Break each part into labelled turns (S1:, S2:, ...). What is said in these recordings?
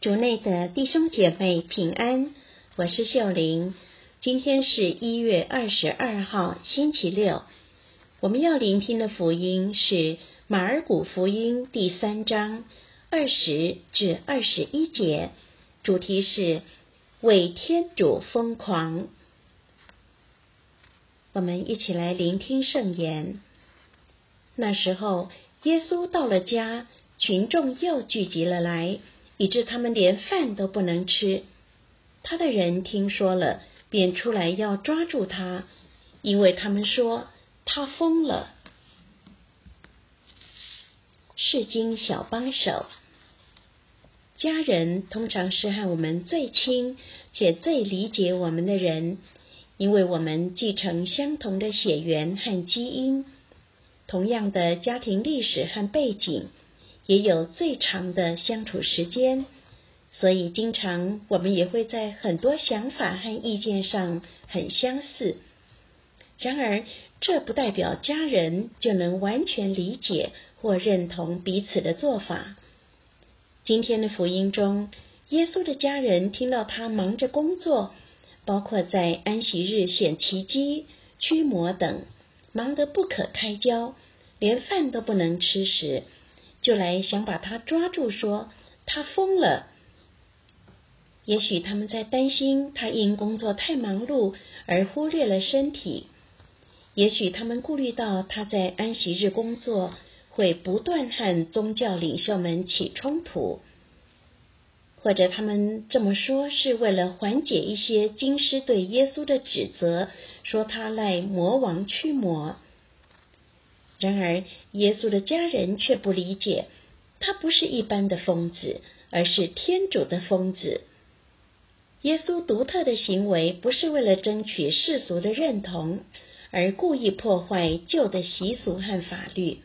S1: 主内的弟兄姐妹平安，我是秀玲。今天是一月二十二号，星期六。我们要聆听的福音是马尔谷福音第三章二十至二十一节，主题是为天主疯狂。我们一起来聆听圣言。那时候，耶稣到了家，群众又聚集了来。以致他们连饭都不能吃。他的人听说了，便出来要抓住他，因为他们说他疯了。世经小帮手，家人通常是和我们最亲且最理解我们的人，因为我们继承相同的血缘和基因，同样的家庭历史和背景。也有最长的相处时间，所以经常我们也会在很多想法和意见上很相似。然而，这不代表家人就能完全理解或认同彼此的做法。今天的福音中，耶稣的家人听到他忙着工作，包括在安息日显奇迹、驱魔等，忙得不可开交，连饭都不能吃时。就来想把他抓住，说他疯了。也许他们在担心他因工作太忙碌而忽略了身体；也许他们顾虑到他在安息日工作会不断和宗教领袖们起冲突；或者他们这么说是为了缓解一些经师对耶稣的指责，说他赖魔王驱魔。然而，耶稣的家人却不理解，他不是一般的疯子，而是天主的疯子。耶稣独特的行为不是为了争取世俗的认同而故意破坏旧的习俗和法律，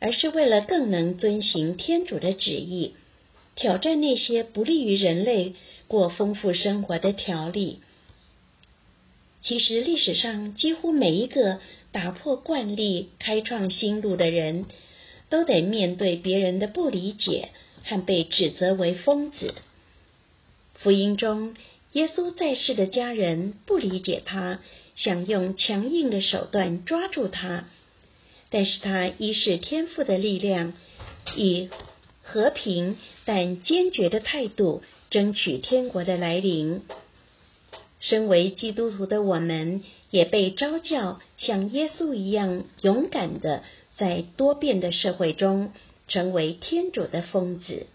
S1: 而是为了更能遵行天主的旨意，挑战那些不利于人类过丰富生活的条例。其实，历史上几乎每一个。打破惯例、开创新路的人，都得面对别人的不理解和被指责为疯子。福音中，耶稣在世的家人不理解他，想用强硬的手段抓住他，但是他依是天赋的力量，以和平但坚决的态度争取天国的来临。身为基督徒的我们，也被召教像耶稣一样勇敢的，在多变的社会中成为天主的疯子。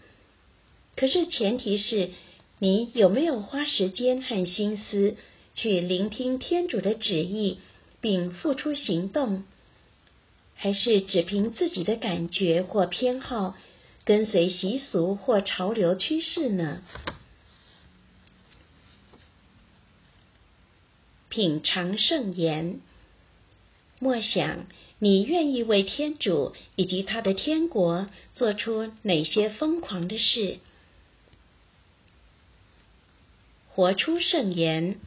S1: 可是前提是你有没有花时间和心思去聆听天主的旨意，并付出行动，还是只凭自己的感觉或偏好，跟随习俗或潮流趋势呢？品尝圣言，默想你愿意为天主以及他的天国做出哪些疯狂的事？活出圣言，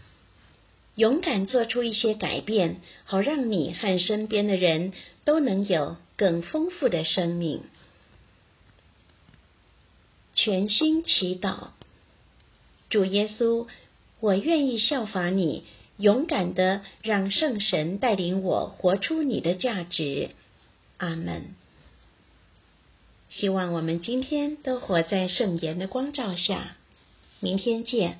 S1: 勇敢做出一些改变，好让你和身边的人都能有更丰富的生命。全心祈祷，主耶稣，我愿意效法你。勇敢的让圣神带领我活出你的价值，阿门。希望我们今天都活在圣言的光照下，明天见。